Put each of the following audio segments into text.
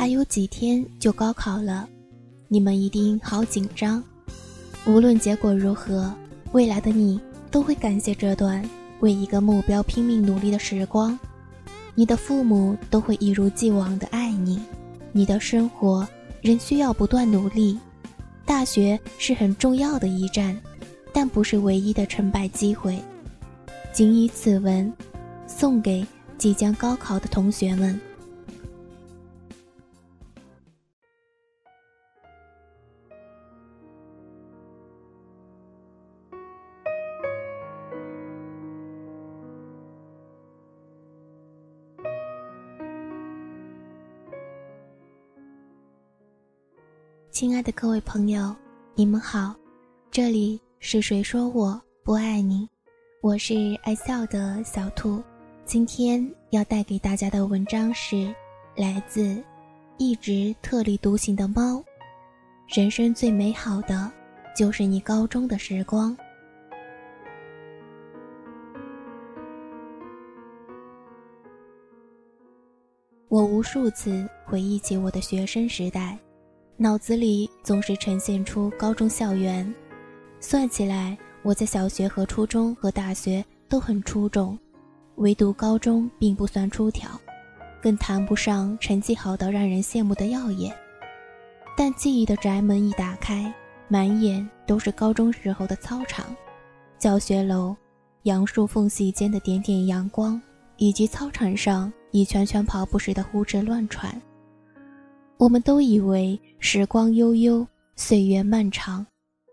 还有几天就高考了，你们一定好紧张。无论结果如何，未来的你都会感谢这段为一个目标拼命努力的时光。你的父母都会一如既往的爱你。你的生活仍需要不断努力。大学是很重要的一站，但不是唯一的成败机会。谨以此文，送给即将高考的同学们。亲爱的各位朋友，你们好，这里是谁说我不爱你？我是爱笑的小兔，今天要带给大家的文章是来自一直特立独行的猫。人生最美好的就是你高中的时光。我无数次回忆起我的学生时代。脑子里总是呈现出高中校园，算起来，我在小学和初中和大学都很出众，唯独高中并不算出挑，更谈不上成绩好到让人羡慕的耀眼。但记忆的宅门一打开，满眼都是高中时候的操场、教学楼、杨树缝隙间的点点阳光，以及操场上一圈圈跑步时的呼哧乱喘。我们都以为时光悠悠，岁月漫长。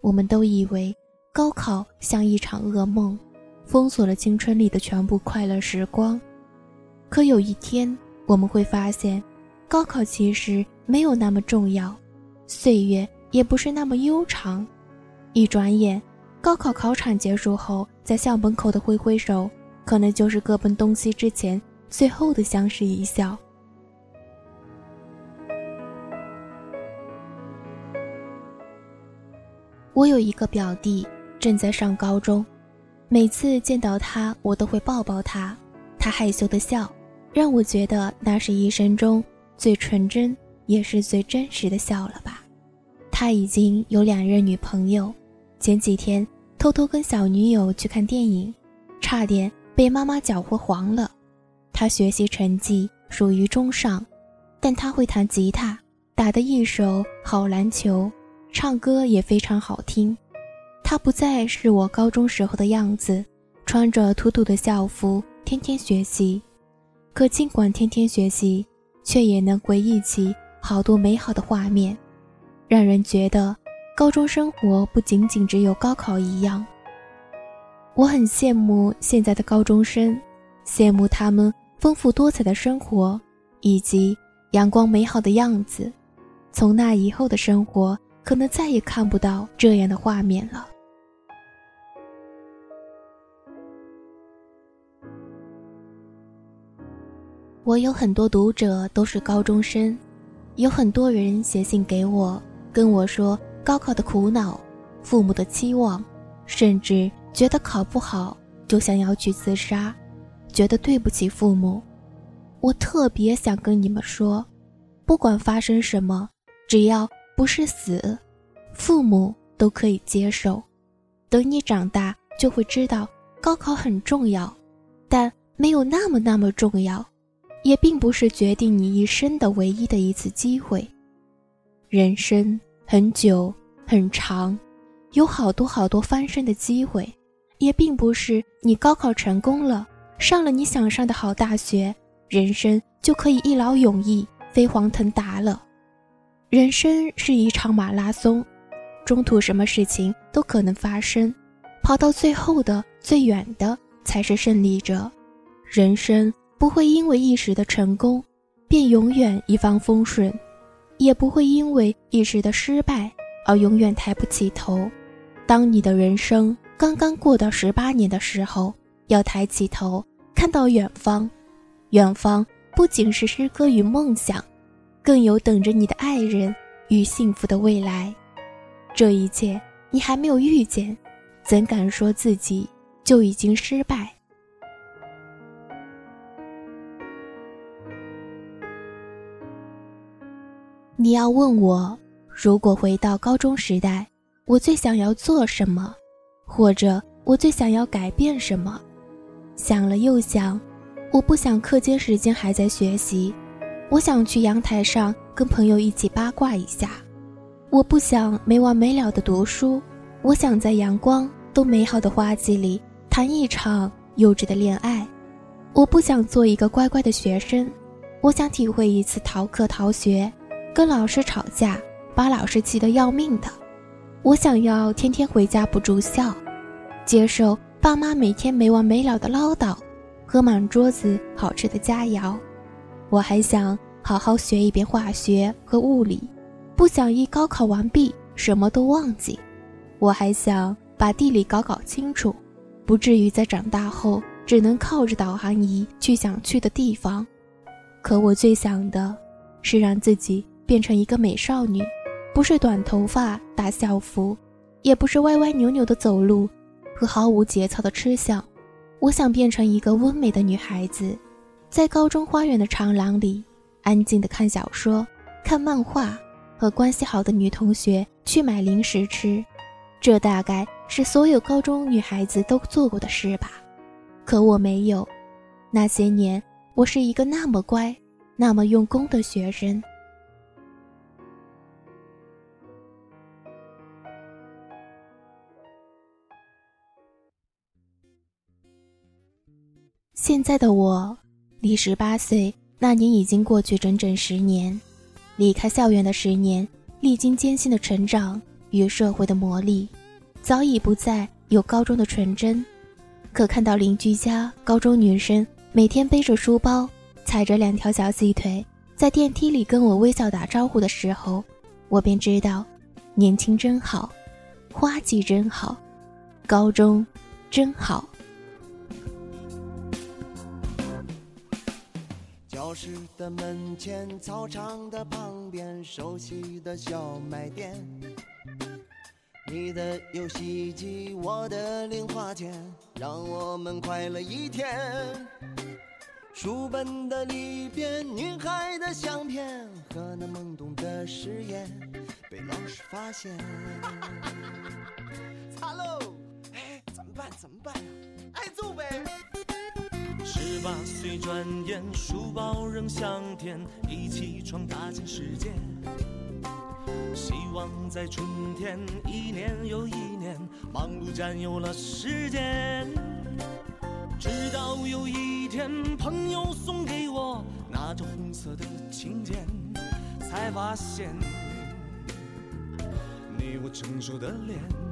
我们都以为高考像一场噩梦，封锁了青春里的全部快乐时光。可有一天，我们会发现，高考其实没有那么重要，岁月也不是那么悠长。一转眼，高考考场结束后，在校门口的挥挥手，可能就是各奔东西之前最后的相视一笑。我有一个表弟，正在上高中。每次见到他，我都会抱抱他。他害羞的笑，让我觉得那是一生中最纯真，也是最真实的笑了吧。他已经有两任女朋友，前几天偷偷跟小女友去看电影，差点被妈妈搅和黄了。他学习成绩属于中上，但他会弹吉他，打得一手好篮球。唱歌也非常好听，他不再是我高中时候的样子，穿着土土的校服，天天学习。可尽管天天学习，却也能回忆起好多美好的画面，让人觉得高中生活不仅仅只有高考一样。我很羡慕现在的高中生，羡慕他们丰富多彩的生活，以及阳光美好的样子。从那以后的生活。可能再也看不到这样的画面了。我有很多读者都是高中生，有很多人写信给我，跟我说高考的苦恼、父母的期望，甚至觉得考不好就想要去自杀，觉得对不起父母。我特别想跟你们说，不管发生什么，只要。不是死，父母都可以接受。等你长大，就会知道高考很重要，但没有那么那么重要，也并不是决定你一生的唯一的一次机会。人生很久很长，有好多好多翻身的机会，也并不是你高考成功了，上了你想上的好大学，人生就可以一劳永逸、飞黄腾达了。人生是一场马拉松，中途什么事情都可能发生，跑到最后的最远的才是胜利者。人生不会因为一时的成功，便永远一帆风顺，也不会因为一时的失败而永远抬不起头。当你的人生刚刚过到十八年的时候，要抬起头，看到远方，远方不仅是诗歌与梦想。更有等着你的爱人与幸福的未来，这一切你还没有遇见，怎敢说自己就已经失败？你要问我，如果回到高中时代，我最想要做什么，或者我最想要改变什么？想了又想，我不想课间时间还在学习，我想去阳台上跟朋友一起八卦一下。我不想没完没了的读书，我想在阳光都美好的花季里谈一场幼稚的恋爱。我不想做一个乖乖的学生，我想体会一次逃课逃学，跟老师吵架，把老师气得要命的。我想要天天回家不住校，接受爸妈每天没完没了的唠叨，喝满桌子好吃的佳肴。我还想好好学一遍化学和物理。不想一高考完毕什么都忘记，我还想把地理搞搞清楚，不至于在长大后只能靠着导航仪去想去的地方。可我最想的，是让自己变成一个美少女，不是短头发打校服，也不是歪歪扭扭的走路和毫无节操的吃相。我想变成一个温美的女孩子，在高中花园的长廊里，安静的看小说、看漫画。和关系好的女同学去买零食吃，这大概是所有高中女孩子都做过的事吧。可我没有，那些年我是一个那么乖、那么用功的学生。现在的我，离十八岁那年已经过去整整十年。离开校园的十年，历经艰辛的成长与社会的磨砺，早已不再有高中的纯真。可看到邻居家高中女生每天背着书包，踩着两条小细腿，在电梯里跟我微笑打招呼的时候，我便知道，年轻真好，花季真好，高中真好。教室的门前，操场的旁边，熟悉的小卖店。你的游戏机，我的零花钱，让我们快乐一天。书本的里边，女孩的相片和那懵懂的誓言，被老师发现。擦喽，哎，怎么办？怎么办呀？挨揍呗！十八岁转眼，书包扔向天，一起闯大千世界。希望在春天，一年又一年，忙碌占有了时间。直到有一天，朋友送给我那张红色的请柬，才发现你我成熟的脸。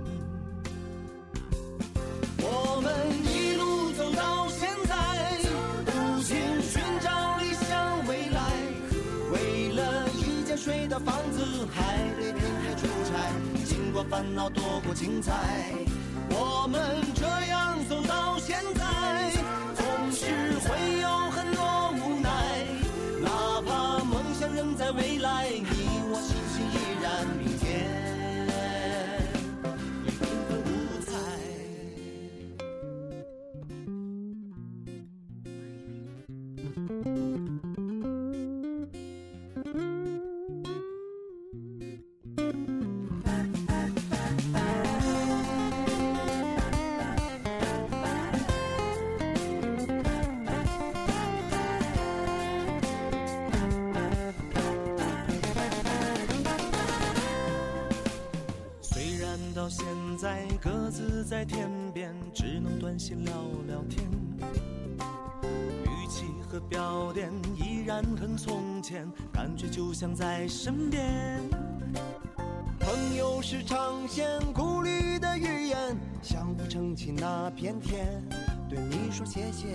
房子还得天天出差，经过烦恼多过精彩，我们这样走到现在，总是会有很多无奈，哪怕梦想仍在未来，你我心心依然明天。在天边，只能短信聊聊天。语气和表点依然很从前，感觉就像在身边。朋友是长线鼓励的语言，相互撑起那片天。对你说谢谢。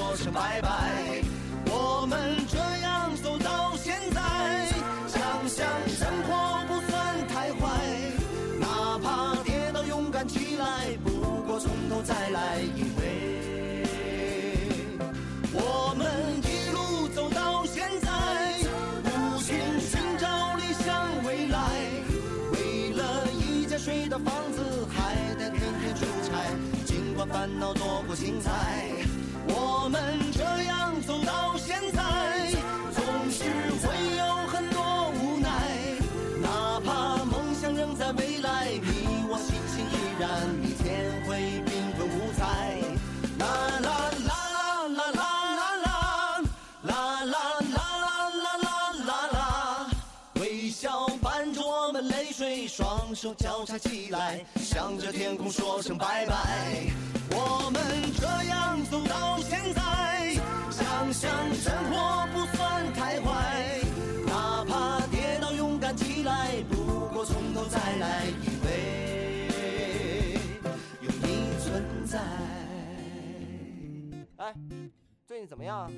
说声拜拜。手交叉起来，向着天空说声拜拜。我们这样走到现在，想想生活不算太坏，哪怕跌倒勇敢起来，不过从头再来，因为有你存在。哎，最近怎么样？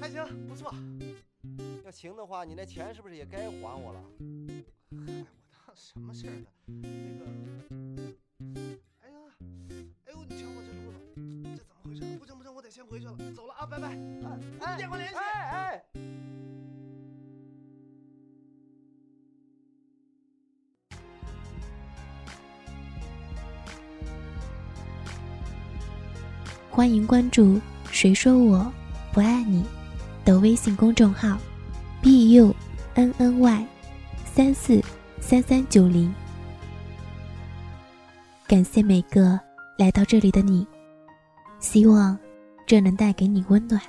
还行，不错。要行的话，你那钱是不是也该还我了？嗨，什么事儿呢？那个，哎呀，哎呦，你瞧我这路子，这怎么回事？不行不行，我得先回去了，走了啊，拜拜。哎电话联系哎哎。欢迎关注“谁说我不爱你”的微信公众号，b u n n y 三四三三九零。感谢每个来到这里的你，希望这能带给你温暖。